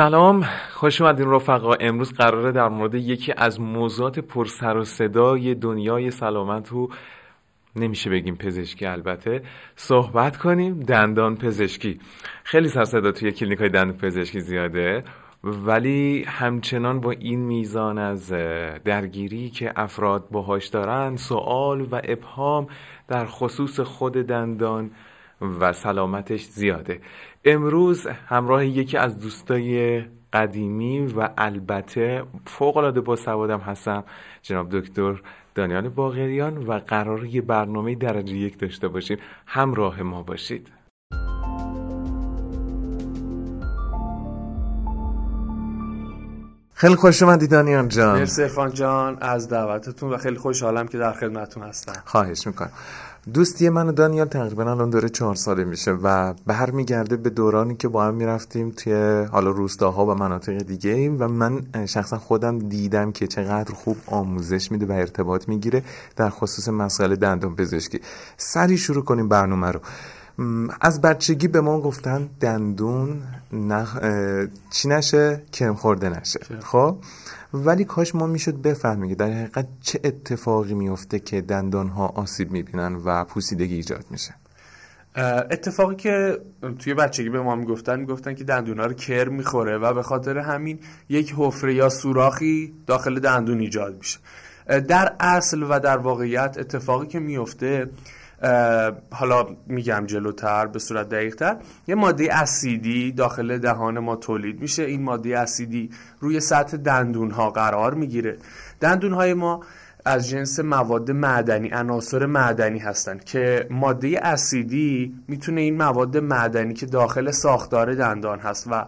سلام خوش اومدین رفقا. امروز قراره در مورد یکی از موضوعات پرسر و صدای دنیای سلامت و نمیشه بگیم پزشکی البته صحبت کنیم. دندان پزشکی. خیلی سر صدا توی کلینیک های دندان پزشکی زیاده ولی همچنان با این میزان از درگیری که افراد باهاش دارن سوال و ابهام در خصوص خود دندان و سلامتش زیاده. امروز همراه یکی از دوستای قدیمی و البته فوق العاده با سوادم هستم جناب دکتر دانیال باغریان و قرار یه برنامه درجه یک داشته باشیم. همراه ما باشید. خیلی خوش اومدی دانیال جان. مرسی جان از دعوتتون و خیلی خوشحالم که در خدمتتون هستم. خواهش می‌کنم. دوستی من و دانیال تقریبا الان داره چهار ساله میشه و برمیگرده به دورانی که با هم می‌رفتیم توی حالا روستاها و مناطق دیگه ایم و من شخصا خودم دیدم که چقدر خوب آموزش میده و ارتباط می‌گیره در خصوص مسئله دندون پزشکی سری شروع کنیم برنامه رو. از بچگی به ما گفتن دندون نخ... چی نشه؟ کرم خورده نشه. خب؟ ولی کاش ما می‌شد بفهمیم که در حقیقت چه اتفاقی میفته که دندان ها آسیب می‌بینن و پوسیدگی ایجاد میشه. اتفاقی که توی بچگی به ما می‌گفتن می‌گفتن که دندون ها رو کر می‌خوره و به خاطر همین یک حفره یا سوراخی داخل دندون ایجاد میشه. در اصل و در واقعیت اتفاقی که میفته حالا میگم جلوتر به صورت دقیقتر یه ماده اسیدی داخل دهان ما تولید میشه. این ماده اسیدی روی سطح دندون ها قرار می‌گیره. دندون های ما از جنس مواد معدنی عناصر معدنی هستند که ماده اسیدی می‌تونه این مواد معدنی که داخل ساختار دندان هست و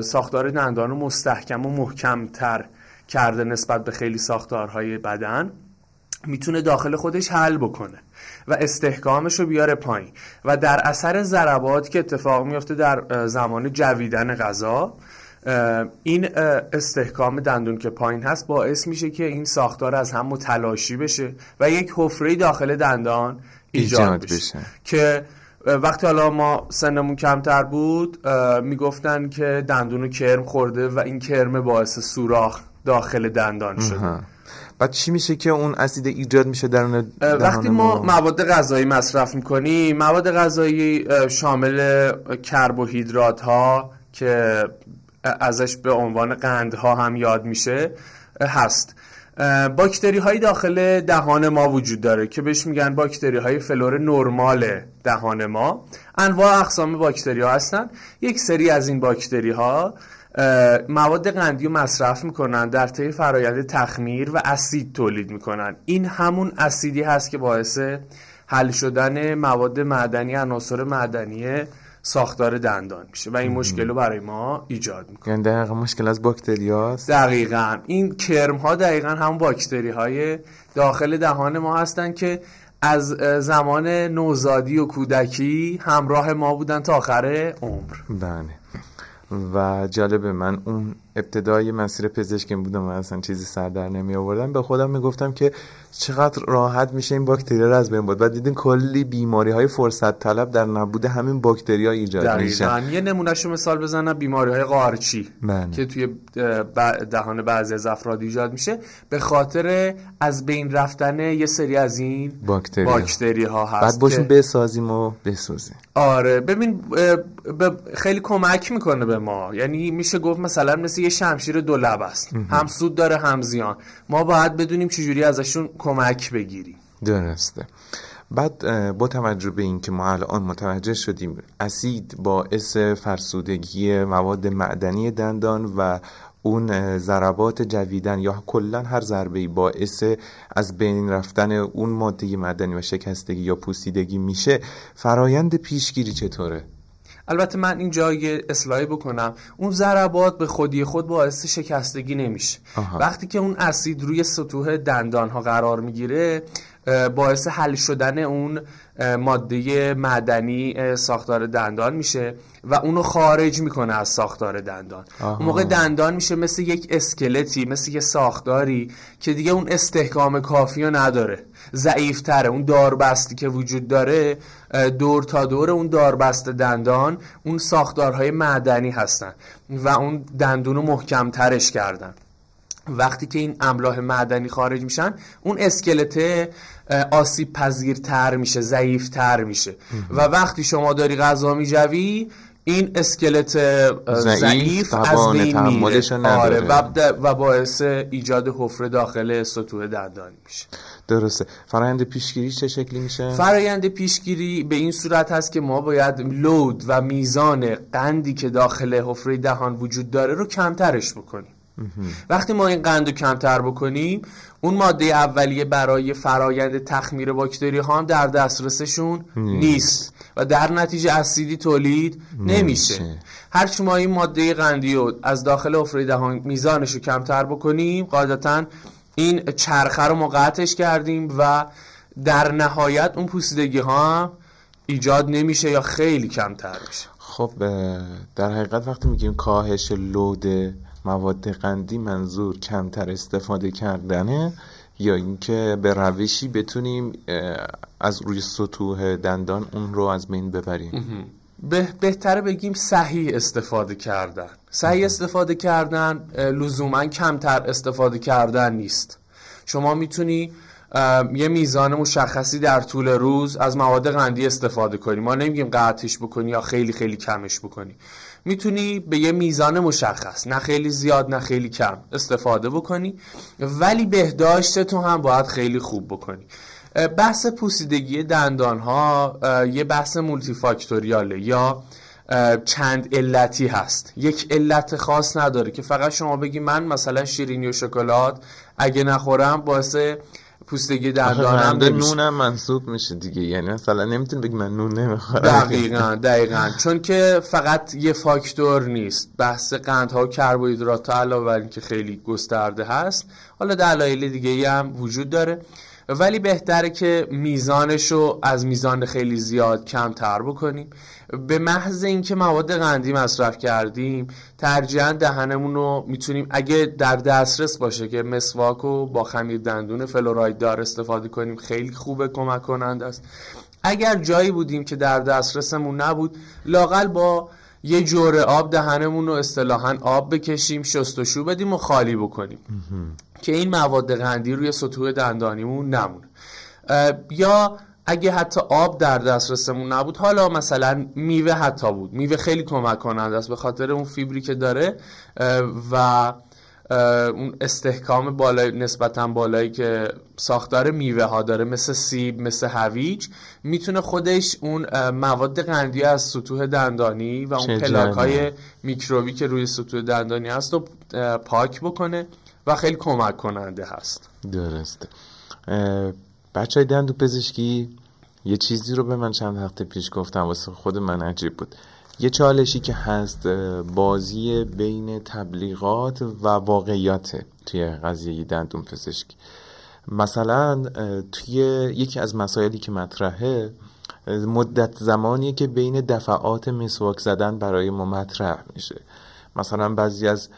ساختار دندان رو مستحکم و محکمتر کرده نسبت به خیلی ساختارهای بدن می‌تونه داخل خودش حل بکنه و استحکامش رو بیاره پایین. و در اثر ضربات که اتفاق میفته در زمان جویدن غذا این استحکام دندون که پایین هست باعث میشه که این ساختار از هم متلاشی بشه و یک حفره داخل دندان ایجاد, بشه. که وقتی حالا ما سنمون کمتر بود می‌گفتن که دندون کرم خورده و این کرم باعث سوراخ داخل دندان شده. بعد چی میشه که اون اسید ایجاد میشه در وقتی ما مواد غذایی مصرف می‌کنیم مواد غذایی شامل کربوهیدرات ها که ازش به عنوان قندها هم یاد میشه هست. باکتری های داخل دهان ما وجود داره که بهش میگن باکتری های فلور نرمال دهان ما. انواع اقسام باکتری ها هستن. یک سری از این باکتری ها مواد قندی رو مصرف می‌کنن در طی فرایند تخمیر و اسید تولید می‌کنن. این همون اسیدی هست که باعث حل شدن مواد معدنی عناصر معدنی ساختار دندان میشه و این مشکل رو برای ما ایجاد می‌کنه. یعنی دقیقا مشکل از باکتری هاست دقیقا. این کرم ها دقیقا همون باکتری های داخل دهان ما هستن که از زمان نوزادی و کودکی همراه ما بودن تا آخر عمر. بله. و جالب من اون ابتدای مسیر پزشکیم بودم و اصلا چیزی سر در نمی آوردم. به خودم می‌گفتم که چقدر راحت میشه این باکتری رو از بین برد. و دیدین کلی بیماری های فرصت طلب در نبود همین باکتری ها ایجاد میشه. یه نمونهشو مثال بزنم بیماری های قارچی بله. که توی دهان بعضی از افراد ایجاد میشه. به خاطر از بین رفتن یه سری از این باکتری, باکتری ها هست بعد باشون بسازیم و بسازیم آره ببین خیلی کمک می‌کنه به ما. یعنی میشه گفت مثلا مثل یه شمشیر دو لب است. هم سود داره هم زیان. ما باید بدونیم چجوری ازشون کمک بگیریم. درسته. بعد با توجه به اینکه ما الان متوجه شدیم اسید باعث فرسودگی مواد معدنی دندان و اون ضربات جویدن یا کلا هر ضربه باعث از بین رفتن اون ماده معدنی و شکستگی یا پوسیدگی میشه فرایند پیشگیری چطوره؟ البته من این جای اصلاحی بکنم. اون ضربات به خودی خود باعث شکستگی نمیشه. وقتی که اون اسید روی سطوح دندان ها قرار می‌گیره باعث حل شدن اون ماده معدنی ساختار دندان میشه و اونو خارج می‌کنه از ساختار دندان. اون موقع دندان میشه مثل یک اسکلتی مثل یک ساختاری که دیگه اون استحکام کافی رو نداره. ضعیفتره. اون داربستی که وجود داره دور تا دور اون داربست دندان اون ساختارهای معدنی هستن و اون دندون رو محکم ترش کردن. وقتی که این املاح معدنی خارج میشن اون اسکلت آسیب پذیرتر میشه ضعیفتر میشه. و وقتی شما داری غذا میجوی این اسکلت ضعیف از بین میره. آره و باعث ایجاد حفره داخل سطوح دندانی میشه. درسته. فرایند پیشگیری چه شکلی میشه؟ فرایند پیشگیری به این صورت هست که ما باید لود و میزان قندی که داخل حفره دهان وجود داره رو کمترش بکنیم. وقتی ما این قند رو کمتر بکنیم اون ماده اولیه برای فرایند تخمیر باکتری ها هم در دسترسشون نیست. و در نتیجه اسیدی تولید نمیشه. هر ما این ماده قندی رو از داخل حفره دهان میزانش رو کمتر بکنیم قاعدتا این چرخه رو مقطعش کردیم و در نهایت اون پوسیدگی ها هم ایجاد نمیشه یا خیلی کمتر میشه. خب در حقیقت وقتی میگیم کاهش لود مواد قندی منظور کمتر استفاده کردنه یا اینکه به روشی بتونیم از روی سطوح دندان اون رو از بین ببریم؟ به بهتره بگیم صحیح استفاده کردن. صحیح استفاده کردن لزوما کمتر استفاده کردن نیست. شما می‌تونی یه میزان مشخصی در طول روز از مواد قندی استفاده کنی. ما نمیگیم قطعش بکنی یا خیلی خیلی کمش بکنی. می‌تونی به یه میزان مشخص نه خیلی زیاد نه خیلی کم استفاده بکنی. ولی بهداشت تو هم باید خیلی خوب بکنی. بحث پوسیدگی دندان ها یه بحث مولتی فاکتوریاله یا چند علتی هست. یک علت خاص نداره که فقط شما بگی من مثلا شیرینی و شکلات اگه نخورم باعث پوستگی دندانم به نونم منصوب میشه دیگه. یعنی مثلا نمی‌تونی بگی من نون نمی‌خورم. دقیقا دقیقا. چون که فقط یه فاکتور نیست. بحث قندها و کربوهیدرات علاوه بر اینکه خیلی گسترده هست حالا دلایل دیگه هم وجود داره. ولی بهتره که میزانش رو از میزان خیلی زیاد کمتر بکنیم. به محض اینکه مواد قندی مصرف کردیم ترجیحاً دهنمون رو می‌تونیم اگه در دسترس باشه که مسواک رو با خمیر دندون فلوراید دار استفاده کنیم خیلی خوبه کمک کنند است. اگر جایی بودیم که در دسترسمون نبود لاقل با یه جور آب دهنمون رو اصطلاحا آب بکشیم شستشو بدیم و خالی بکنیم. که این مواد قندی روی سطوح دندانیمون نمونه. یا اگه حتی آب در دسترسمون نبود حالا مثلا میوه حتی بود. میوه خیلی کمک کننده است به خاطر اون فیبری که داره و اون استحکام بالای نسبتا بالایی که ساختار میوه ها داره مثل سیب مثل هویج می‌تونه خودش اون مواد قندی از سطوح دندانی و اون پلاک های میکروبی که روی سطوح دندانی هست رو پاک بکنه و خیلی کمک کننده هست. درسته. بچه های دندو پزشکی یه چیزی رو به من چند هفته پیش گفتم واسه خود من عجیب بود. یه چالشی که هست بازی بین تبلیغات و واقعیات توی قضیه دندون پزشکی مثلا توی یکی از مسائلی که مطرحه مدت زمانی که بین دفعات مسواک زدن برای ما مطرح میشه. مثلا بعضی از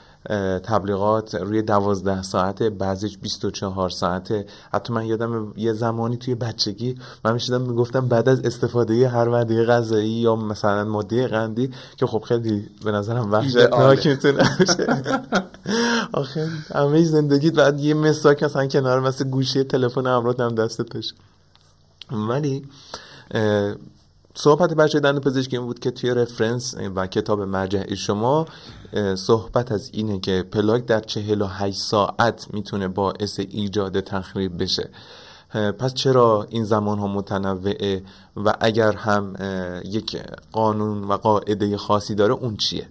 تبلیغات روی دوازده ساعته بعضیش 24 ساعته. حتی من یادم یه زمانی توی بچگی من می‌شدم می‌گفتم بعد از استفاده هر ماده غذایی یا مثلا ماده قندی که خب خیلی به نظرم وحشتناک می‌تونه آخه همه زندگیت بعد یه مساک مثلا کنار مثل گوشی تلفن امرات هم دستت ولی صحبت بچه دند پزشکی این بود که توی رفرنس و کتاب مرجع شما صحبت از اینه که پلاک در 48 ساعت می‌تونه باعث ایجاد تخریب بشه. پس چرا این زمان ها متنوعه و اگر هم یک قانون و قاعده خاصی داره اون چیه؟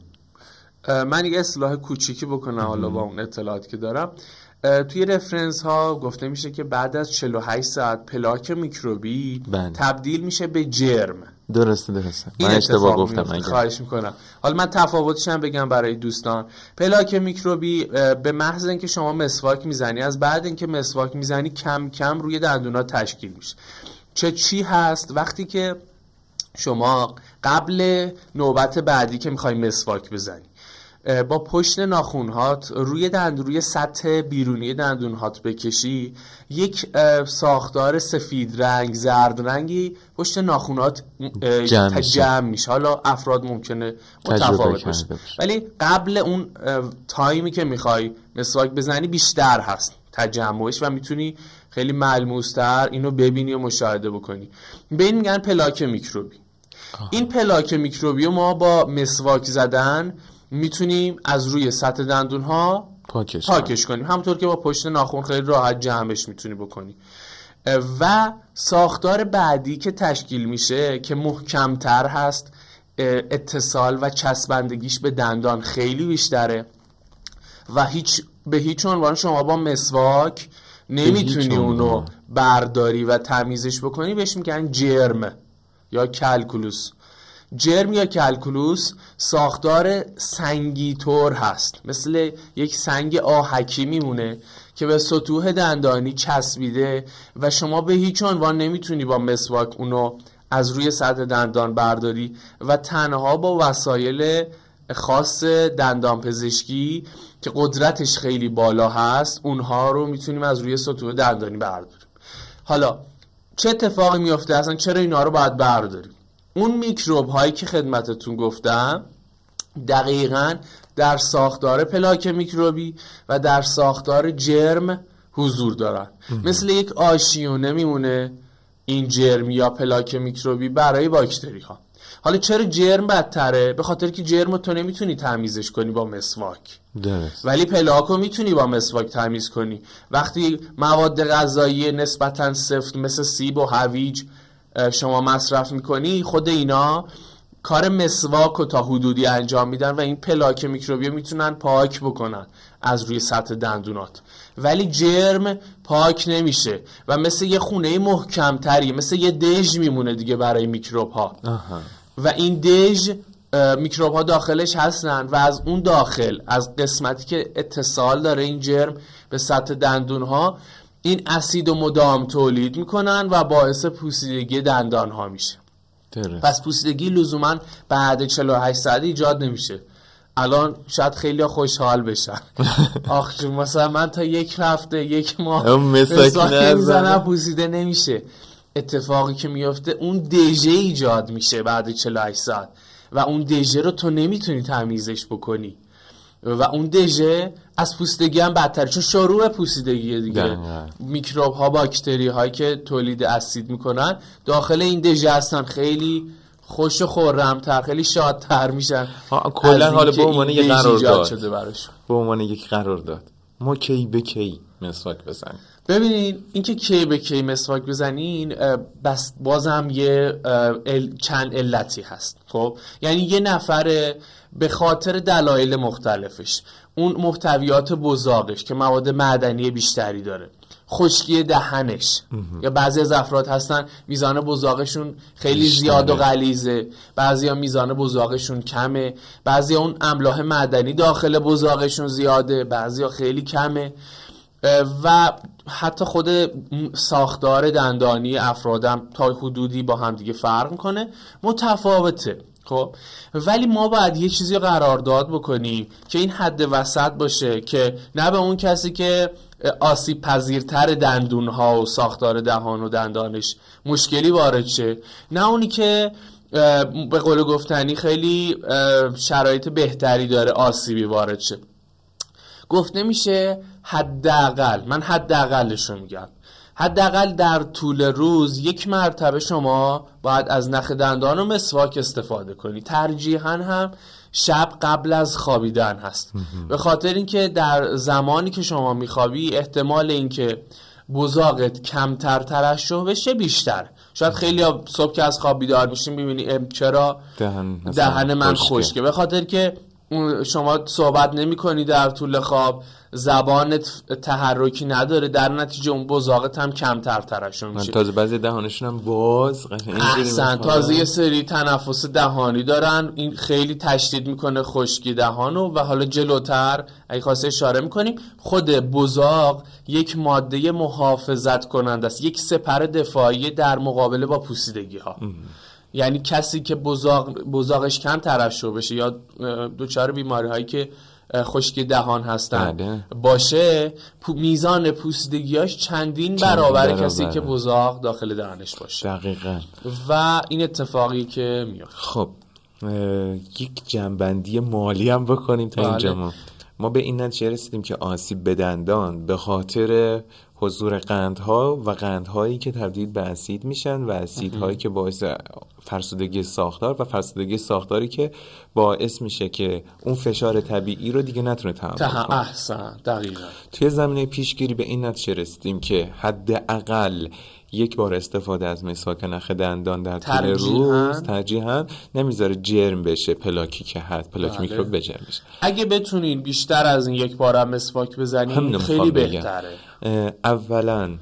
من یه اصلاح کوچیکی بکنم حالا با اون اطلاعاتی که دارم. توی رفرنس ها گفته میشه که بعد از 48 ساعت پلاک میکروبی بله. تبدیل میشه به جرم. درسته درسته. من اشتباه گفتم خواهش می‌کنم. حالا من تفاوتش هم بگم برای دوستان. پلاک میکروبی به محض اینکه شما مسواک می‌زنی از بعد اینکه مسواک می‌زنی کم کم روی دندونا تشکیل میشه. چه چی هست؟ وقتی که شما قبل نوبت بعدی که می‌خوای مسواک بزنی. با پشت ناخونهات روی دند روی سطح بیرونی دندونهات بکشی یک ساختار سفید رنگ زرد رنگی پشت ناخونهات اه، جمع. جمع میشه. حالا افراد ممکنه متفاوت باشه. ولی قبل اون تایمی که می‌خوای مسواک بزنی بیشتر هست تجمعش و می‌تونی خیلی ملموستر اینو ببینی و مشاهده بکنی. به این میگن پلاک میکروبی. این پلاک میکروبی رو ما با مسواک زدن می‌تونیم از روی سطح دندون ها پاکش. پاکش کنیم. همونطور که با پشت ناخن خیلی راحت جمعش می‌تونی بکنی. و ساختار بعدی که تشکیل میشه که محکمتر هست اتصال و چسبندگیش به دندان خیلی بیشتره. و هیچ به هیچ عنوان شما با مسواک نمی‌تونی اونو. برداری و تمیزش بکنی. بهش میگن جرم یا calculus. جرم یا calculus ساختار سنگی طور هست. مثل یک سنگ آهکی میمونه که به سطوح دندانی چسبیده و شما به هیچ عنوان نمی‌تونی با مسواک اونو از روی سطح دندان برداری و تنها با وسایل خاص دندان پزشکی که قدرتش خیلی بالا هست اونها رو می‌تونیم از روی سطوح دندانی برداریم. حالا چه اتفاقی میفته اصلا چرا اینا رو باید برداریم؟ اون میکروب هایی که خدمتتون گفتم دقیقا در ساختار پلاک میکروبی و در ساختار جرم حضور دارن. مثل یک آشیونه میمونه این جرم یا پلاک میکروبی برای باکتری ها حالا چرا جرم بدتره؟ به خاطر که جرم تو نمی‌تونی تمیزش کنی با مسواک. درست. ولی پلاک رو می‌تونی با مسواک تمیز کنی. وقتی مواد غذایی نسبتا سفت مثل سیب و هویج شما مصرف می‌کنی خود اینا کار مسواک رو تا حدودی انجام میدن و این پلاک میکروبی رو می‌تونن پاک بکنن از روی سطح دندونات. ولی جرم پاک نمیشه و مثل یه خونه محکمتری مثل یه دژ میمونه دیگه برای میکروب ها آها. و این دژ میکروب ها داخلش هستن و از اون داخل از قسمتی که اتصال داره این جرم به سطح دندون ها این اسید و مدام تولید می‌کنن و باعث پوسیدگی دندان ها میشه. درست پس پوسیدگی لزوما بعد 48 ساعت ایجاد نمیشه. الان شاید خیلی خوشحال بشن. آخ جون مثلا من تا یک هفته یک ماه نزنم. می‌زنم پوسیده نمیشه. اتفاقی که میفته اون دژه ایجاد میشه بعد 48 ساعت. و اون دژه رو تو نمی‌تونی تمیزش بکنی. و اون دژه از پوسیدگی هم بدتر چون شروع پوسیدگی دیگه. میکروب ها باکتری هایی که تولید اسید می‌کنن داخل این دژه هستن. خیلی خوش و خورمتر خیلی شادتر میشن کلاً حالا به عنوان دژ قرارداد. ایجاد شده براشون به عنوان یک قرار داد ما کی به کی مسواک بزنیم؟ ببینین اینکه کی به کی مسواک بزنین بس بازم یه ال- چند علتی هست. خب؟ یعنی یه نفر به خاطر دلایل مختلفش. اون محتویات بزاقش که مواد معدنی بیشتری داره. خشکی دهنش. یا بعضی از افراد هستن میزان بزاقشون خیلی بیشتره. زیاد و غلیظه. بعضی ها میزان بزاقشون کمه. بعضی اون املاح معدنی داخل بزاقشون زیاده. بعضی ها خیلی کمه. و حتی خود ساختار دندانی افرادم تا حدودی با هم دیگه فرق می‌کنه. متفاوته. خب. ولی ما باید یه چیزی رو قرارداد بکنیم که این حد وسط باشه که نه به اون کسی که آسیب پذیرتر دندون ها و ساختار دهان و دندانش مشکلی وارد شه نه اونی که به قول گفتنی خیلی شرایط بهتری داره آسیبی وارد شه. گفته میشه حداقل من حداقلش رو میگم. حداقل در طول روز یک مرتبه شما باید از نخ دندان و مسواک استفاده کنی. ترجیحاً هم شب قبل از خوابیدن هست. به خاطر اینکه در زمانی که شما میخوابی احتمال اینکه بزاقت کمتر ترشح بشه بیشتر. شاید خیلی صبح که از خواب بیدار میشیم می‌بینی چرا دهن دهن من. خشکه. به خاطر که شما صحبت نمی کنی در طول خواب زبانت تحرکی نداره در نتیجه اون بزاقت هم کمتر ترشون میشه. تازه بعضی دهانشون هم باز احسن تازه یه سری تنفس دهانی دارن. این خیلی تشدید می‌کنه خشکی دهانو و حالا جلوتر اگه خواسته اشاره می‌کنیم خود بزاق یک ماده محافظت کننده است. یک سپر دفاعی در مقابله با پوسیدگی ها یعنی کسی که بزاق بزاقش کم ترشح بشه یا دوچار بیماری هایی که خشکی دهان هستن بله. باشه میزان پوسیدگیاش چندین برابر کسی که بزاق داخل دهانش باشه. دقیقا. و این اتفاقی که میاد خب یک جنبندی مالی هم بکنیم تا بله. اینجا ما. ما به این نتیجه رسیدیم که آسیب به دندان به خاطر حضور قندها و قندهایی که تبدیل به اسید میشن و اسیدهایی که باعث فرسودگی ساختار و فرسودگی ساختاری که باعث میشه که اون فشار طبیعی رو دیگه نتونه تحمل کنه. احسن دقیقا. توی زمینه پیشگیری به این نتیجه رسیدیم که حداقل یک بار استفاده از مسواک نخ دندان در طول روز ترجیحاً نمی‌ذاره جرم بشه پلاکی که هست پلاک بله. میکروب بجرم بشه اگه بتونین بیشتر از این یک بار هم مسواک بزنین خیلی بهتره. اولا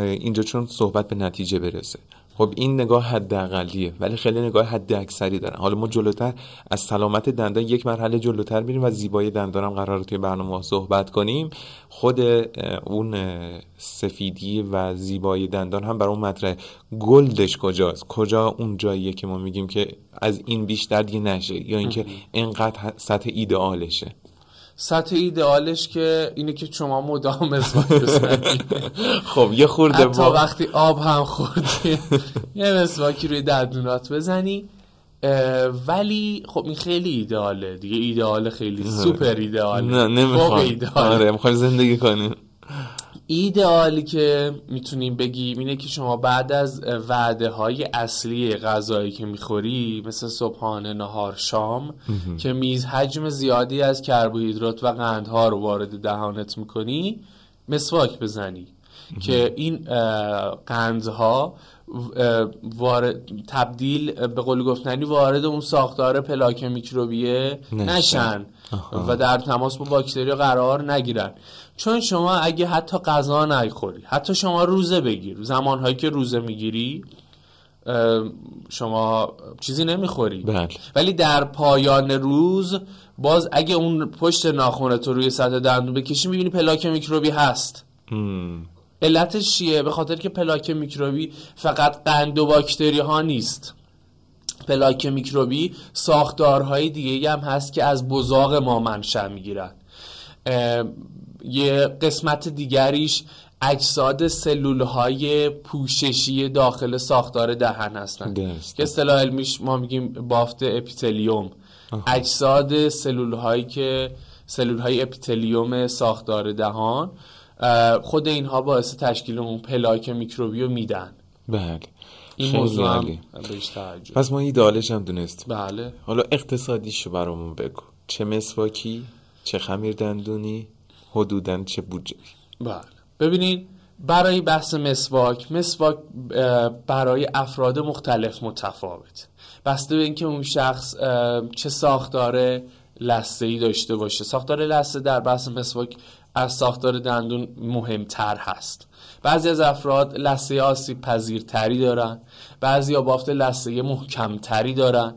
اینجا چون صحبت به نتیجه برسه. خب این نگاه حداقلیه ولی خیلی نگاه حد اکثری دارن. حالا ما جلوتر از سلامت دندان یک مرحله جلوتر میریم و زیبایی دندان هم قرار توی برنامه صحبت کنیم. خود اون سفیدی و زیبایی دندان هم برای اون مطرح. گلدش کجاست؟ کجا اون جاییه که ما میگیم که از این بیشتر دیگه نشه؟ یا اینکه اینقدر سطح ایدئالشه سطح ایدئالش که اینه که شما مدام مسواک بزنید خب یه خورده حتی وقتی آب هم خوردی یه مسواکی روی دندونات بزنی. ولی خب این خیلی ایدئاله دیگه. ایدئال خیلی سوپر ایدئاله. نه نمی‌خوام. آره زندگی کنیم ایدئالی که می‌تونیم بگیم اینه که شما بعد از وعده های اصلی غذایی که می‌خوری مثل صبحانه نهار شام که میز حجم زیادی از کربوهیدرات و قندها رو وارد دهانت می‌کنی مسواک بزنی. که این قندها وارد تبدیل به قول گفتنی وارد اون ساختار پلاک میکروبیه نشن. و در تماس با باکتری قرار نگیرن. چون شما اگه حتی غذا نخوری حتی شما روزه بگیر زمانهایی که روزه می‌گیری شما چیزی نمی‌خوری. بله. ولی در پایان روز باز اگه اون پشت ناخونت رو روی سطح دندون بکشی می‌بینی پلاک میکروبی هست. علتش چیه؟ به خاطر که پلاک میکروبی فقط قند و باکتری ها نیست. پلاک میکروبی ساختارهای دیگه هم هست که از بزاق ما منشأ می‌گیرن. یه قسمت دیگریش اجساد سلول های پوششی داخل ساختار دهن هستن. که اصطلاح علمیش ما میگیم بافت اپیتلیوم. اجساد سلول هایی که سلول های اپیتلیوم ساختار دهان خود اینها باعث تشکیل اون پلاک میکروبی رو میدن. بله. این موضوع هم پس ما ایدالش هم دونستیم بله. حالا اقتصادیشو برامون بگو. چه مسواکی چه خمیر دندونی حدودا چه بودجه؟ بله. ببینید برای بحث مسواک مسواک برای افراد مختلف متفاوت. بسته به اینکه اون شخص چه ساختار لسه ای داشته باشه. ساختار لسه در بحث مسواک از ساختار دندون مهمتر هست. بعضی از افراد لسه آسیب پذیرتری دارن بعضی بافت لسه محکمتری دارن.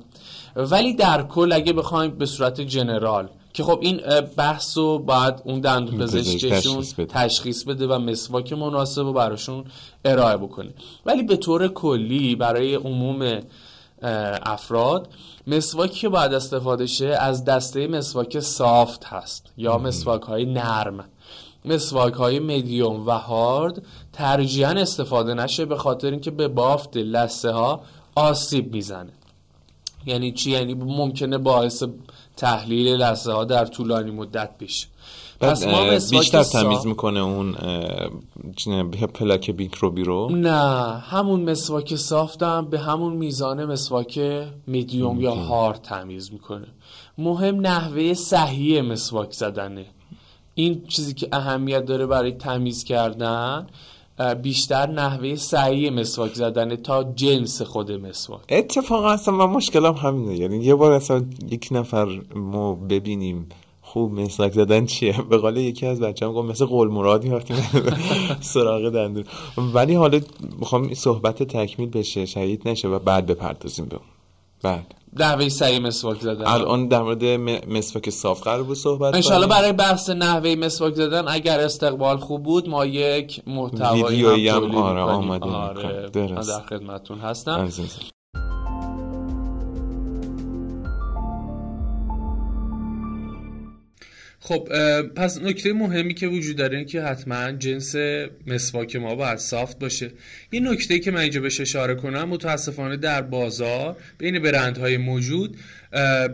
ولی در کل اگه بخوایم به صورت جنرال که خب این بحث رو باید اون دندون پزشکشون تشخیص بده و مسواک مناسب رو براشون ارائه بکنه. ولی به طور کلی برای عموم افراد مسواکی که باید استفاده شه از دسته مسواک سافت هست یا مسواک های نرم. مسواک های مدیوم و هارد ترجیحاً استفاده نشه به خاطر اینکه به بافت لسه ها آسیب می‌زنه. یعنی چی؟ یعنی ممکنه باعث تحلیل لحظه ها در طولانی مدت بشه. پس ما بیشتر تمیز می‌کنه اون پلاک میکروبی رو. نه همون مسواک سافتم به همون میزان مسواک میدیوم یا هارد تمیز می‌کنه. مهم نحوه صحیح مسواک زدنه. این چیزی که اهمیت داره برای تمیز کردن بیشتر نحوه سعی مسواک زدن تا جنس خود مسواک. اتفاقا اصلا من مشکلم همینه. یعنی یه بار اصلا یک نفر ما ببینیم خوب مسواک زدن چیه؟ به قول یکی از بچه‌ام گفت مثل قول مراد میافتیم سراغ دندون. ولی حالا می‌خوام صحبت تکمیل بشه شهید نشه و بعد بپردازیم به بعد. نحوه سعی مسواک زدن. الان در مورد مسواک صاف قرار بود صحبت انشالله برای بحث نحوه مسواک زدن اگر استقبال خوب بود ما یک محتوایی هم, هم آره آمدیم آره در خدمتتون هستم. خب پس نکته مهمی که وجود داره اینه که حتما جنس مسواک ما باید سافت باشه. یه نکته که من اینجا بهش اشاره کنم متاسفانه در بازار بین برندهای موجود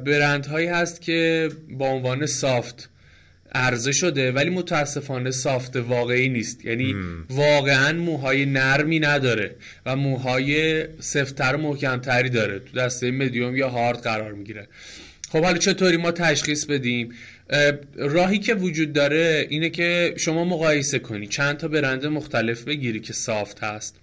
برندهایی هست که با عنوان سافت عرضه شده ولی متاسفانه سافت واقعی نیست. یعنی واقعا موهای نرمی نداره و موهای سفتتر و محکمتری داره. تو دسته مدیوم یا هارد قرار می‌گیره. خب حالا چطوری ما تشخیص بدیم؟ راهی که وجود داره اینه که شما مقایسه کنی. چند تا برند مختلف بگیری که سافت هست.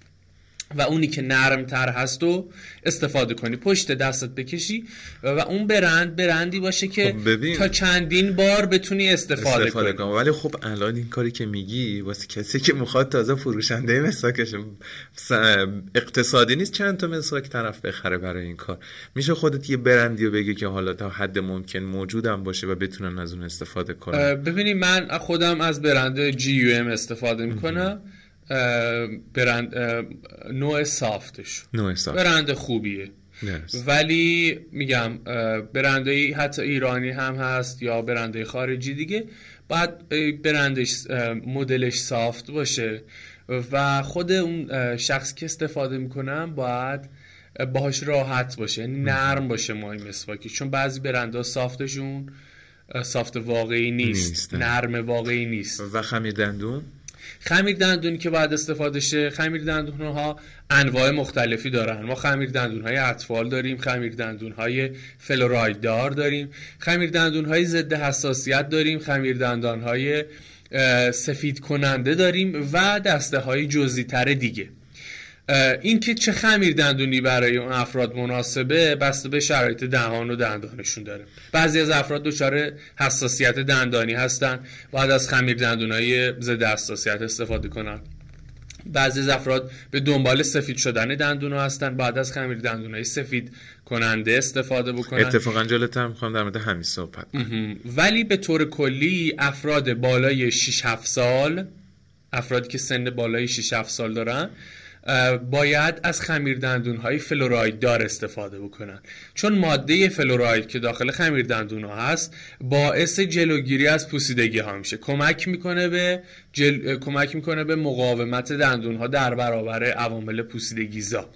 و اونی که نرم تر هست و استفاده کنی. پشت دستت بکشی و اون برند برندی باشه که خب تا چندین بار بتونی استفاده, استفاده کنی. ولی خب الان این کاری که میگی واسه کسی که می‌خواد تازه فروشنده مساکش اقتصادی نیست چند تا مساک طرف بخره برای این کار. میشه خودت یه برندی رو بگی که حالا تا حد ممکن موجودم باشه و بتونن از اون استفاده کنن. ببینی من خودم از برند جی یو ام استفاده می‌کنم. برند نوع سافتش. نوع سافت. برند خوبیه. ولی میگم برندهای حتی ایرانی هم هست یا برندهای خارجی دیگه باید برندش مدلش سافت باشه. و خود اون شخص که استفاده می‌کنم باید باهاش راحت باشه. یعنی نرم باشه مای مسواکی. چون بعضی برندها سافتشون سافت واقعی نیست, نرم واقعی نیست. و خمیر دندون؟ خمیر دندونی که باید استفاده شه خمیر دندون ها انواع مختلفی دارن. ما خمیر دندون های اطفال داریم خمیر دندون های فلوراید دار داریم خمیر دندون های ضد حساسیت داریم خمیر دندان های سفید کننده داریم و دسته های جزئی تر دیگه. این که چه خمیر دندونی برای اون افراد مناسبه بسته به شرایط دهان و دندانشون داره. بعضی از افراد دچار حساسیت دندانی هستن باید از خمیر دندونای ضد حساسیت استفاده کنن. بعضی از افراد به دنبال سفید شدن دندون هستن بعد از خمیر دندونای سفید کننده استفاده بکنن. اتفاقا جلوتر می‌خوام در مورد همین صحبت ولی به طور کلی افراد بالای 6 7 سال افرادی که سن بالای 6 7 سال دارن باید از خمیر دندون های فلوراید دار استفاده بکنن. چون ماده فلوراید که داخل خمیر دندون ها هست باعث جلوگیری از پوسیدگی ها میشه. کمک می‌کنه به جل... کمک می‌کنه به مقاومت دندون ها در برابر عوامل پوسیدگی زا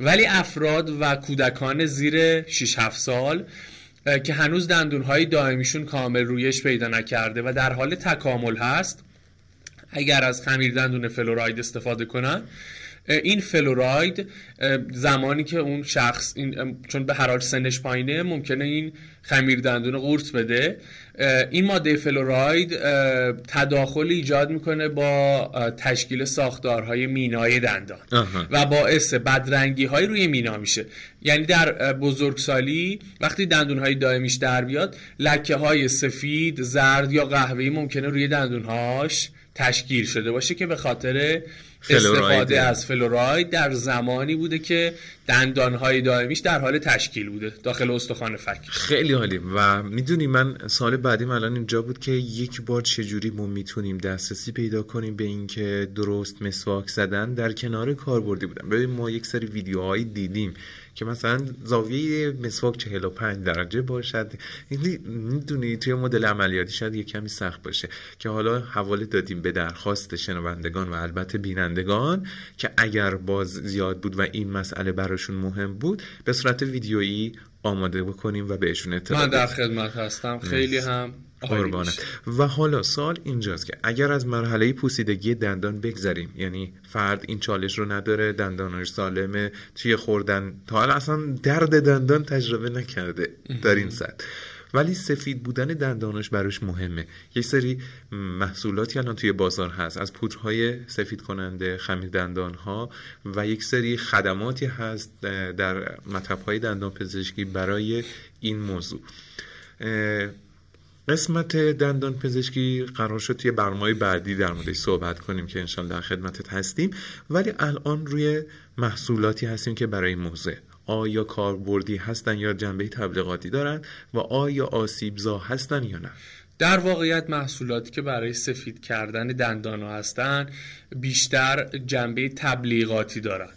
ولی افراد و کودکان زیر 6 7 سال که هنوز دندون های دائمیشون کامل رویش پیدا نکرده و در حال تکامل هست اگر از خمیر دندون فلوراید استفاده کنن این فلوراید زمانی که اون شخص این چون به هر حال سنش پایینه ممکنه این خمیر دندون قورت بده. این ماده فلوراید تداخل ایجاد می‌کنه با تشکیل ساختارهای مینای دندان و باعث بدرنگی های روی مینا میشه. یعنی در بزرگسالی وقتی دندون های دائمیش در بیاد لکه های سفید زرد یا قهوه‌ای ممکنه روی دندونهاش تشکیل شده باشه که به خاطر استفاده از فلوراید در زمانی بوده که دندانهای دائمیش در حال تشکیل بوده داخل استخوان فک. خیلی حالی و می‌دونی من سال بعدیم الان اینجا بود که یک بار چجوری ما می‌تونیم دسترسی پیدا کنیم به اینکه درست مسواک زدن در کنار کاربردی بودن. ببین ما یک سری ویدیوهایی دیدیم. که مثلا زاویه مسواک 45 درجه باشد. یعنی می‌دونی توی مدل عملیاتی شاید یه کمی سخت باشه. که حالا حواله دادیم به درخواست شنوندگان و البته بینندگان که اگر باز زیاد بود و این مسئله براشون مهم بود به صورت ویدیویی آماده بکنیم و بهشون اطلاع من در خدمت هستم. خیلی هم قربانه. و حالا سال اینجاست که اگر از مرحله پوسیدگی دندان بگذریم یعنی فرد این چالش رو نداره دندانش سالمه توی خوردن تا حالا اصلا درد دندان تجربه نکرده در این سطح. ولی سفید بودن دندانش براش مهمه. یه سری محصولاتی الان توی بازار هست. از پودرهای سفید کننده خمیر دندان ها و یک سری خدماتی هست در مطب های دندان پزشکی برای این موضوع. قسمت دندان پزشکی قرار شد توی برنامه بعدی در موردش صحبت کنیم که انشالله در خدمتت هستیم. ولی الان روی محصولاتی هستیم که برای موزه آیا کاربردی هستن یا جنبه تبلیغاتی دارن و آیا آسیبزا هستن یا نه. در واقعیت محصولاتی که برای سفید کردن دندان هستن بیشتر جنبه تبلیغاتی دارن.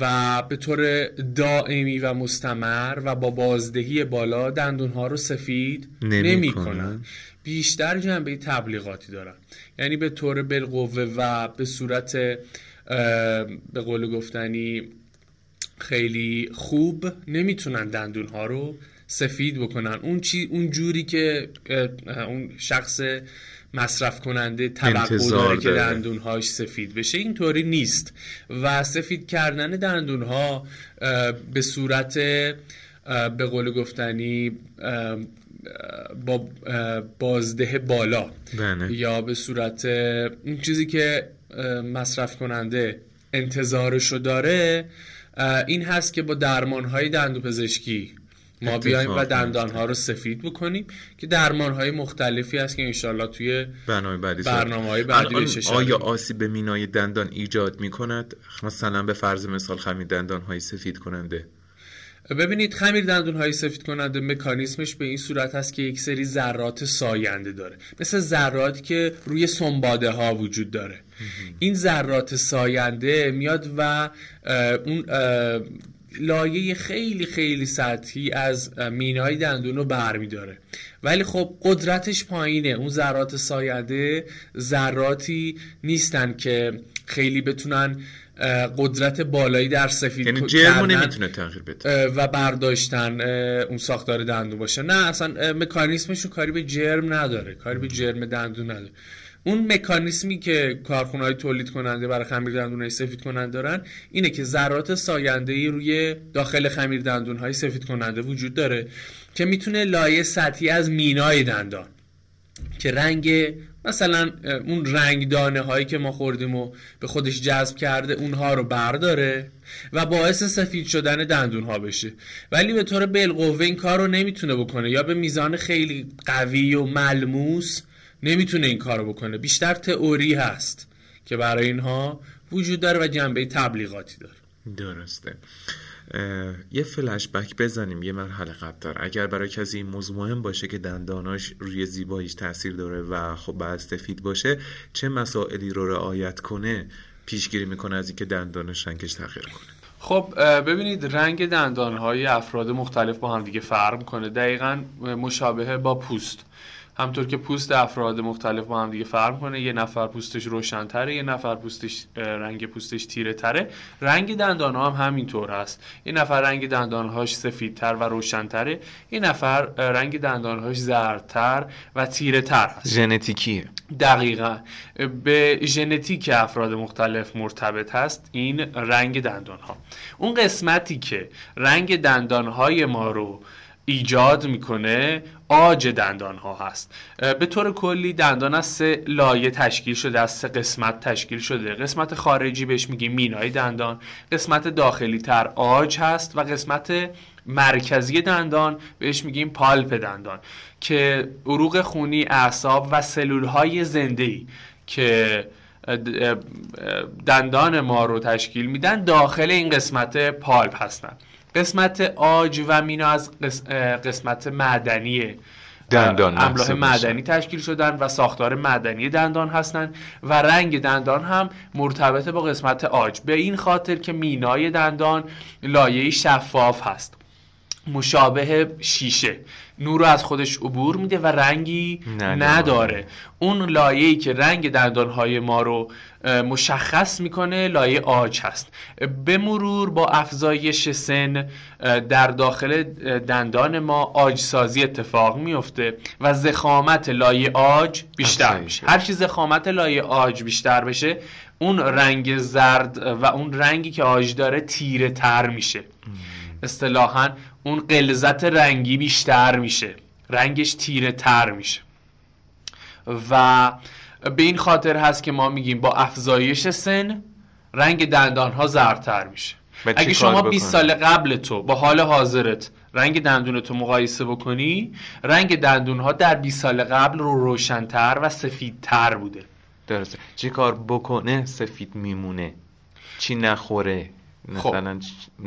و به طور دائمی و مستمر و با بازدهی بالا دندون ها رو سفید نمی کنن. بیشتر جنبه تبلیغاتی دارن یعنی به طور بالقوه و به صورت به قول گفتنی خیلی خوب نمی‌تونن دندون ها رو سفید بکنن. اون چی اون جوری که اون شخص مصرف کننده توقع داره که دندونهاش سفید بشه اینطوری نیست. و سفید کردن دندونها به صورت به قول گفتنی با بازده بالا. بله. یا به صورت اون چیزی که مصرف کننده انتظارشو داره این هست که با درمانهای دندو پزشکی ما بیایم و دندان ها رو سفید بکنیم که درمان های مختلفی هست که انشالله توی برنامه بعدی برنامه های بعدی آیا آسیب به مینای دندان ایجاد می کند مثلا به فرض مثال خمیر دندان های سفید کننده. ببینید خمیر دندون های سفید کننده مکانیسمش به این صورت هست که یک سری ذرات ساینده داره. مثل ذراتی که روی سنباده ها وجود داره. این ذرات ساینده میاد و اون لایه خیلی خیلی سطحی از مینای دندون رو برمیداره. ولی خب قدرتش پایینه. اون ذرات ساینده ذراتی نیستن که خیلی بتونن قدرت بالایی در سفید یعنی جرم نمی‌تونه تغییر بده. و برداشتن اون ساختار دندون باشه. نه اصلا مکانیسمشون کاری به جرم نداره. کاری به جرم دندون نداره. اون مکانیسمی که کارخونه های تولید کننده برای خمیر دندون های سفید کننده دارن اینه که ذرات ساینده ای روی داخل خمیر دندون های سفید کننده وجود داره که می‌تونه لایه سطحی از مینای دندان که رنگ مثلا اون رنگ دانه هایی که ما خوردیم و به خودش جذب کرده اونها رو برداره و باعث سفید شدن دندون ها بشه. ولی به طور بالقوه این کار رو نمی‌تونه بکنه یا به میزان خیلی قوی و ملموس نمی‌تونه این کارو بکنه. بیشتر تئوری هست که برای اینها وجود داره و جنبه تبلیغاتی داره. درسته. یه فلش بک بزنیم یه مرحله قبل اگر برای کسی این موضوع مهم باشه که دنداناش روی زیباییش تاثیر داره و خب بعد سفید باشه چه مسائلی رو رعایت کنه؟ پیشگیری می‌کنه از اینکه دندانش رنگش تغییر کنه. خب ببینید رنگ دندانهای افراد مختلف با هم دیگه فرق کنه دقیقا مشابه با پوست. همطور که پوست افراد مختلف با هم دیگه فرق کنه یه نفر پوستش روشنتره یه نفر پوستش رنگ پوستش تیره تره رنگ دندان ها هم همینطور هست. یه نفر رنگ دندانهاش سفیدتر و روشنتره یه نفر رنگ دندانهاش زردتر و تیره تر هست. ژنتیکیه. دقیقا. به ژنتیک افراد مختلف مرتبط هست این رنگ دندان ها اون قسمتی که رنگ دندان های ما رو ایجاد می‌کنه آج دندان ها هست به طور کلی دندان از سه لایه تشکیل شده از سه قسمت تشکیل شده. قسمت خارجی بهش میگیم مینای دندان قسمت داخلی تر آج هست و قسمت مرکزی دندان بهش میگیم پالپ دندان که عروق خونی اعصاب و سلول های زنده که دندان ما رو تشکیل میدن داخل این قسمت پالپ هستن. قسمت آج و مینا از قسمت معدنی دندان املاح معدنی تشکیل شدن و ساختار معدنی دندان هستند و رنگ دندان هم مرتبط با قسمت آج. به این خاطر که مینای دندان لایه شفاف هست. مشابه شیشه. نور رو از خودش عبور میده و رنگی نداره, اون لایه‌ای که رنگ دندانهای ما رو مشخص می‌کنه لایه آج هست. به مرور با افزایش سن در داخل دندان ما آج سازی اتفاق میفته و زخامت لایه آج بیشتر میشه. هر چی زخامت لایه آج بیشتر بشه اون رنگ زرد و اون رنگی که آج داره تیره تر میشه. اصطلاحا اون قلزت رنگی بیشتر میشه. رنگش تیره تر میشه. و به این خاطر هست که ما میگیم با افزایش سن رنگ دندان ها زردتر میشه. اگه شما 20 سال قبل تو با حال حاضرت رنگ دندون تو مقایسه بکنی رنگ دندون ها در 20 سال قبل رو روشنتر و سفیدتر بوده. درسته. چی کار بکنه؟ سفید میمونه. چی نخوره؟ خب. مثلا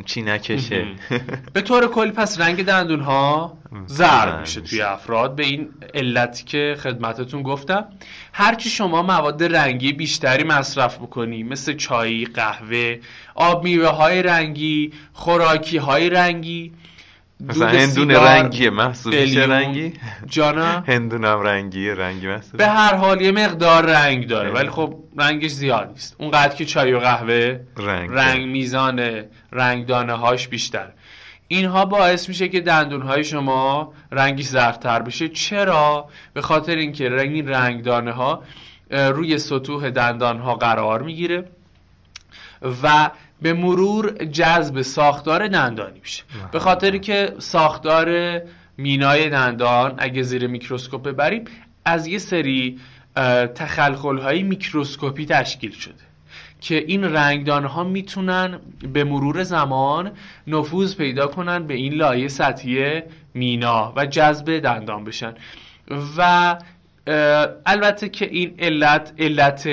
چی نکشه به طور کلی پس رنگ دندون ها زرد میشه توی افراد. به این علتی که خدمتتون گفتم هرچی شما مواد رنگی بیشتری مصرف بکنی مثل چای، قهوه، آب میوه های رنگی، خوراکی های رنگی مثلا هندون رنگیه میشه رنگی؟ جانا؟ هندونم رنگیه رنگی محسوب به هر حال یه مقدار رنگ داره ولی خب رنگش زیاد نیست. اونقدر که چای و قهوه رنگ, رنگ میزان رنگ دانه هاش بیشتر. اینها باعث میشه که دندون های شما رنگش زردتر بشه. چرا؟ به خاطر اینکه رنگ این رنگ دانه ها روی سطوح دندان ها قرار می‌گیره و به مرور جذب ساختار دندانی میشه. به خاطر که ساختار مینای دندان اگه زیر میکروسکوپ ببریم از یه سری تخلخل های میکروسکوپی تشکیل شده که این رنگدان ها می‌تونن به مرور زمان نفوذ پیدا کنن به این لایه سطحی مینا و جذب دندان بشن. و البته که این علت علت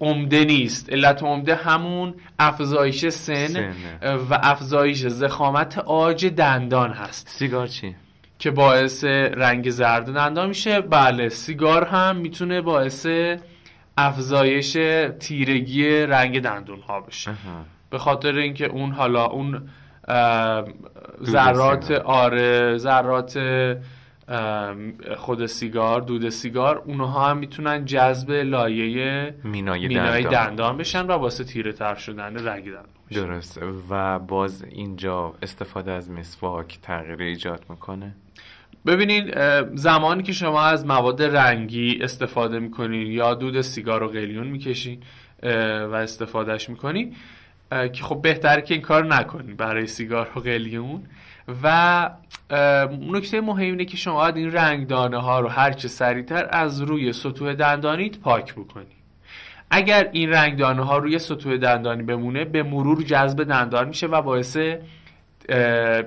عمده نیست. علت عمده همون افزایش سن و افزایش زخامت آج دندان هست. سیگار چی؟ که باعث رنگ زرد دندان میشه. بله سیگار هم می‌تونه باعث افزایش تیرگی رنگ دندون ها بشه به خاطر اینکه اون حالا اون ذرات آره ذرات خود سیگار دود سیگار اونها هم می‌تونن جذب لایه مینای, مینای دندان. بشن و واسه تیره تر شدن رنگ دندان درست و باز اینجا استفاده از مسواک تغییر ایجاد می‌کنه. ببینید زمانی که شما از مواد رنگی استفاده می‌کنین یا دود سیگار و قلیون می‌کشین و استفادهش می‌کنین که خب بهتره که این کار نکنین برای سیگار و قلیون. و نکته مهم اینه که شما باید این رنگدانه ها رو هرچه سریعتر از روی سطوح دندانیت پاک بکنی. اگر این رنگدانه ها روی سطوح دندانی بمونه به مرور جذب دندان میشه و باعث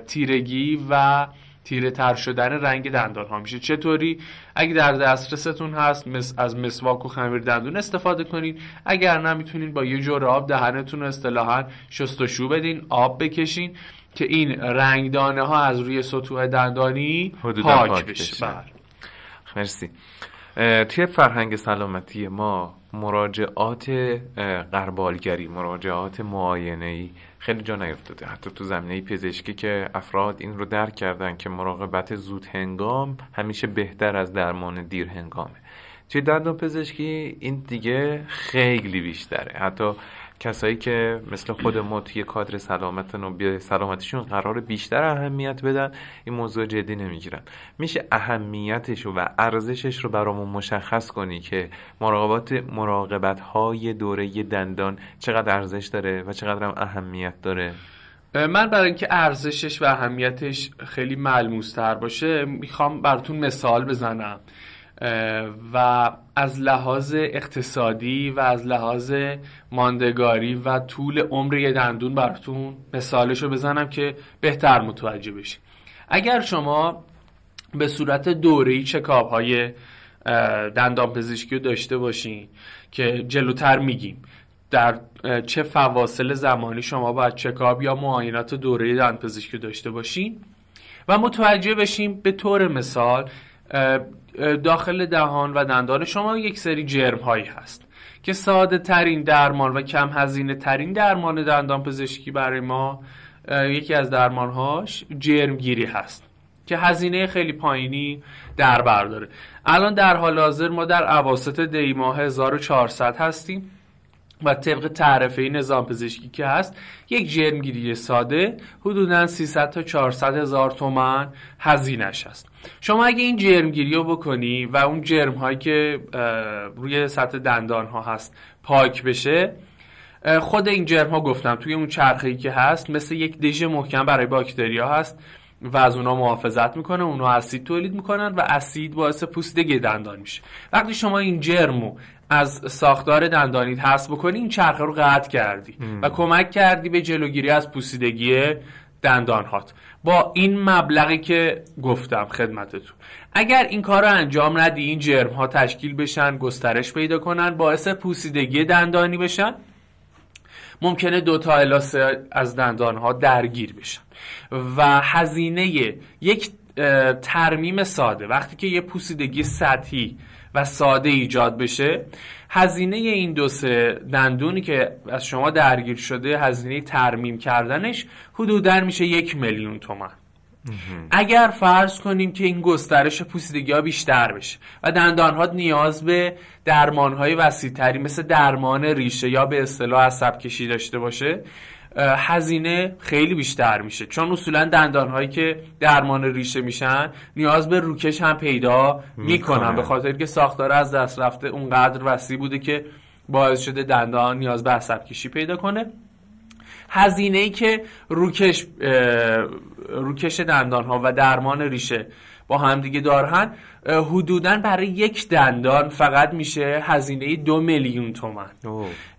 تیرگی و تیره تر شدن رنگ دندان ها میشه. چطوری؟ اگه در دسترستون هست از مسواک و خمیر دندون استفاده کنین. اگر نمی‌تونین با یه جور آب دهنتون رو اصطلاحا شستشو بدین آب بکشین. که این رنگدانه ها از روی سطوح دندانی پاک, بشه بله. مرسی. توی فرهنگ سلامتی ما مراجعات قربالگری مراجعات معاینه ای خیلی جا نیفتاده. حتی تو زمینه پزشکی که افراد این رو درک کردن که مراقبت زود هنگام همیشه بهتر از درمان دیر هنگامه. توی دندان پزشکی این دیگه خیلی بیشتره. حتی کسایی که مثل خود ما توی کادر سلامتن و به سلامتیشون قرار بیشتر اهمیت بدن این موضوع جدی نمی‌گیرن. میشه اهمیتش و ارزشش رو برامون مشخص کنی که مراقبات مراقبت های دوره دندان چقدر ارزش داره و چقدر هم اهمیت داره. من برای اینکه ارزشش و اهمیتش خیلی ملموس تر باشه می‌خوام براتون مثال بزنم. و از لحاظ اقتصادی و از لحاظ ماندگاری و طول عمر یه دندون براتون مثالش رو بزنم که بهتر متوجه بشید اگر شما به صورت دوره‌ای چکاب های دندان پزشکی رو داشته باشین که جلوتر میگیم در چه فواصل زمانی شما باید چکاب یا معاینات دوره دندان پزشکی داشته باشین و متوجه بشیم به طور مثال داخل دهان و دندان شما یک سری جرم هایی هست که ساده ترین درمان و کم هزینه ترین درمان دندان پزشکی برای ما یکی از درمانهاش جرمگیری هست که هزینه خیلی پایینی در برداره. الان در حال حاضر ما در عواسط دی ماه 1400 هستیم. و طبق تعرفه نظام پزشکی که هست یک جرمگیری ساده حدودا 300 تا 400 هزار تومن هزینش هست. شما اگه این جرمگیری رو بکنی و اون جرم هایی که روی سطح دندان ها هست پاک بشه خود این جرم ها گفتم توی اون چرخه که هست مثل یک دژ محکم برای باکتریا هست و از اونا محافظت می‌کنه اونا اسید تولید می‌کنن و اسید باعث پوسیدگی دندان میشه. وقتی شما این جرمو از ساختار دندانی حذف بکنی این چرخه رو قطع کردی و کمک کردی به جلوگیری از پوسیدگی دندان هات با این مبلغی که گفتم خدمتتون. اگر این کار رو انجام ندی این جرم ها تشکیل بشن گسترش پیدا کنن باعث پوسیدگی دندانی بشن ممکنه دو تا الاسه از دندان ها درگیر بشن. و هزینه یک ترمیم ساده. وقتی که یه پوسیدگی سطحی و ساده ایجاد بشه. هزینه این دو سه دندونی که از شما درگیر شده هزینه ترمیم کردنش حدودا میشه یک میلیون تومن اگر فرض کنیم که این گسترش پوسیدگی ها بیشتر بشه و دندان ها نیاز به درمان های وسیع تری مثل درمان ریشه یا به اصطلاح عصب کشی داشته باشه هزینه خیلی بیشتر میشه. چون اصولا دندان هایی که درمان ریشه میشن نیاز به روکش هم پیدا می‌کنن. به خاطر که ساختار از دست رفته اونقدر وسیع بوده که باعث شده دندان نیاز به عصب کشی پیدا کنه. هزینه ای که روکش روکش دندان ها و درمان ریشه با همدیگه دارن حدودا برای یک دندان فقط میشه هزینه دو میلیون تومن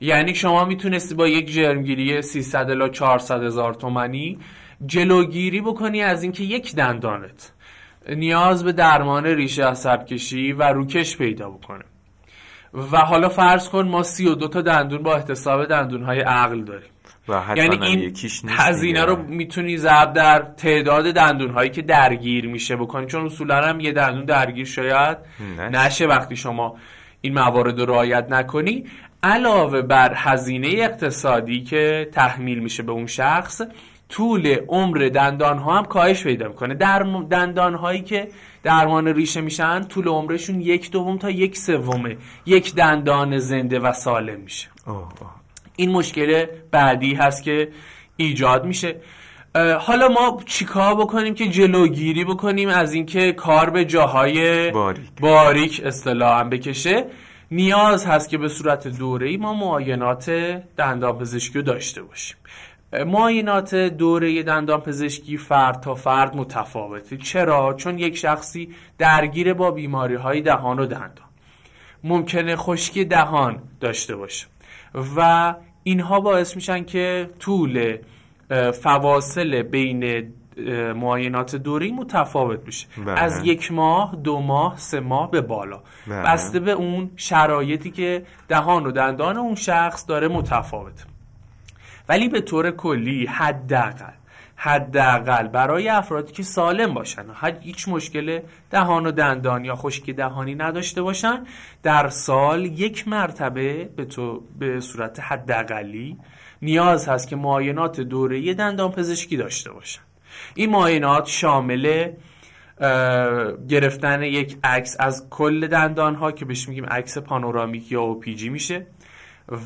یعنی شما می‌تونستی با یک جرمگیری 300 الا 400 هزار تومنی جلوگیری بکنی از اینکه یک دندانت. نیاز به درمان ریشه عصب کشی و روکش پیدا بکنه. و حالا فرض کن ما 32 تا دندون با احتساب دندون های عقل داریم. یعنی این هزینه رو می‌تونی ضرب در تعداد دندون هایی که درگیر میشه بکنی چون اصولا هم یه دندون درگیر شاید نشه وقتی شما این موارد رو رعایت نکنی. علاوه بر هزینه اقتصادی که تحمیل میشه به اون شخص طول عمر دندان ها هم کاهش پیدا می‌کنه. در دندان هایی که درمان ریشه میشن طول عمرشون یک دوم تا یک سومه. یک دندان زنده و سالم میشه. این مشکل بعدی هست که ایجاد میشه. حالا ما چیکار بکنیم که جلوگیری بکنیم از اینکه کار به جاهای باریک, باریک اصطلاحا بکشه؟ نیاز هست که به صورت دوره ما معاینات دندان پزشکی رو داشته باشیم. معاینات دوره دندان پزشکی فرد تا فرد متفاوته. چرا؟ چون یک شخصی درگیر با بیماری های دهان و دندان. ممکنه خشکی دهان داشته باشه. و اینها باعث میشن که طول فواصل بین معاینات دوری متفاوت بشه بله. از یک ماه دو ماه سه ماه به بالا بله. بسته به اون شرایطی که دهان و دندان اون شخص داره متفاوت ولی به طور کلی حداقل حداقل برای افرادی که سالم باشن. هیچ مشکل دهان و دندان یا خشکی دهانی نداشته باشن. در سال یک مرتبه به, تو به صورت حداقلی نیاز هست که معاینات دوره دندان پزشکی داشته باشن. این معاینات شامل گرفتن یک عکس از کل دندان ها که بهش میگیم عکس پانورامیک یا اوپیجی میشه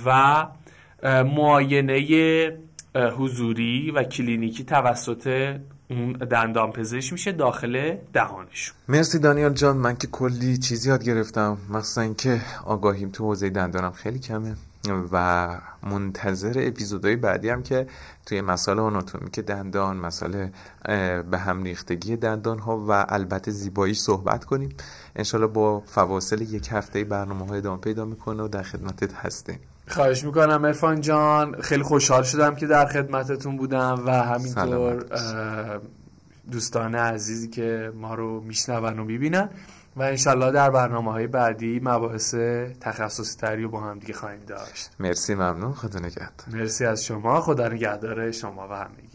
و معاینه حضوری و کلینیکی توسط اون دندان پزشک میشه داخل دهانش مرسی دانیال جان من که کلی چیزی یاد گرفتم مخصوصا اینکه آگاهیم تو حوزه دندانم خیلی کمه و منتظر اپیزودهای بعدی هم که توی مسائل آناتومی که دندان مسئله به هم ریختگی دندان ها و البته زیبایی صحبت کنیم. انشالله با فواصل یک هفته برنامه های ادامه پیدا می‌کنه و در خدمتت هستیم. خواهش می‌کنم ارفان جان. خیلی خوشحال شدم که در خدمتتون بودم و همینطور دوستان عزیزی که ما رو میشنون و می‌بینن. و انشالله در برنامه های بعدی مباحث تخصصی تری رو با هم دیگه خواهیم داشت. مرسی ممنون. خدا نگهدار. مرسی از شما. خدا نگهدار شما و همگی.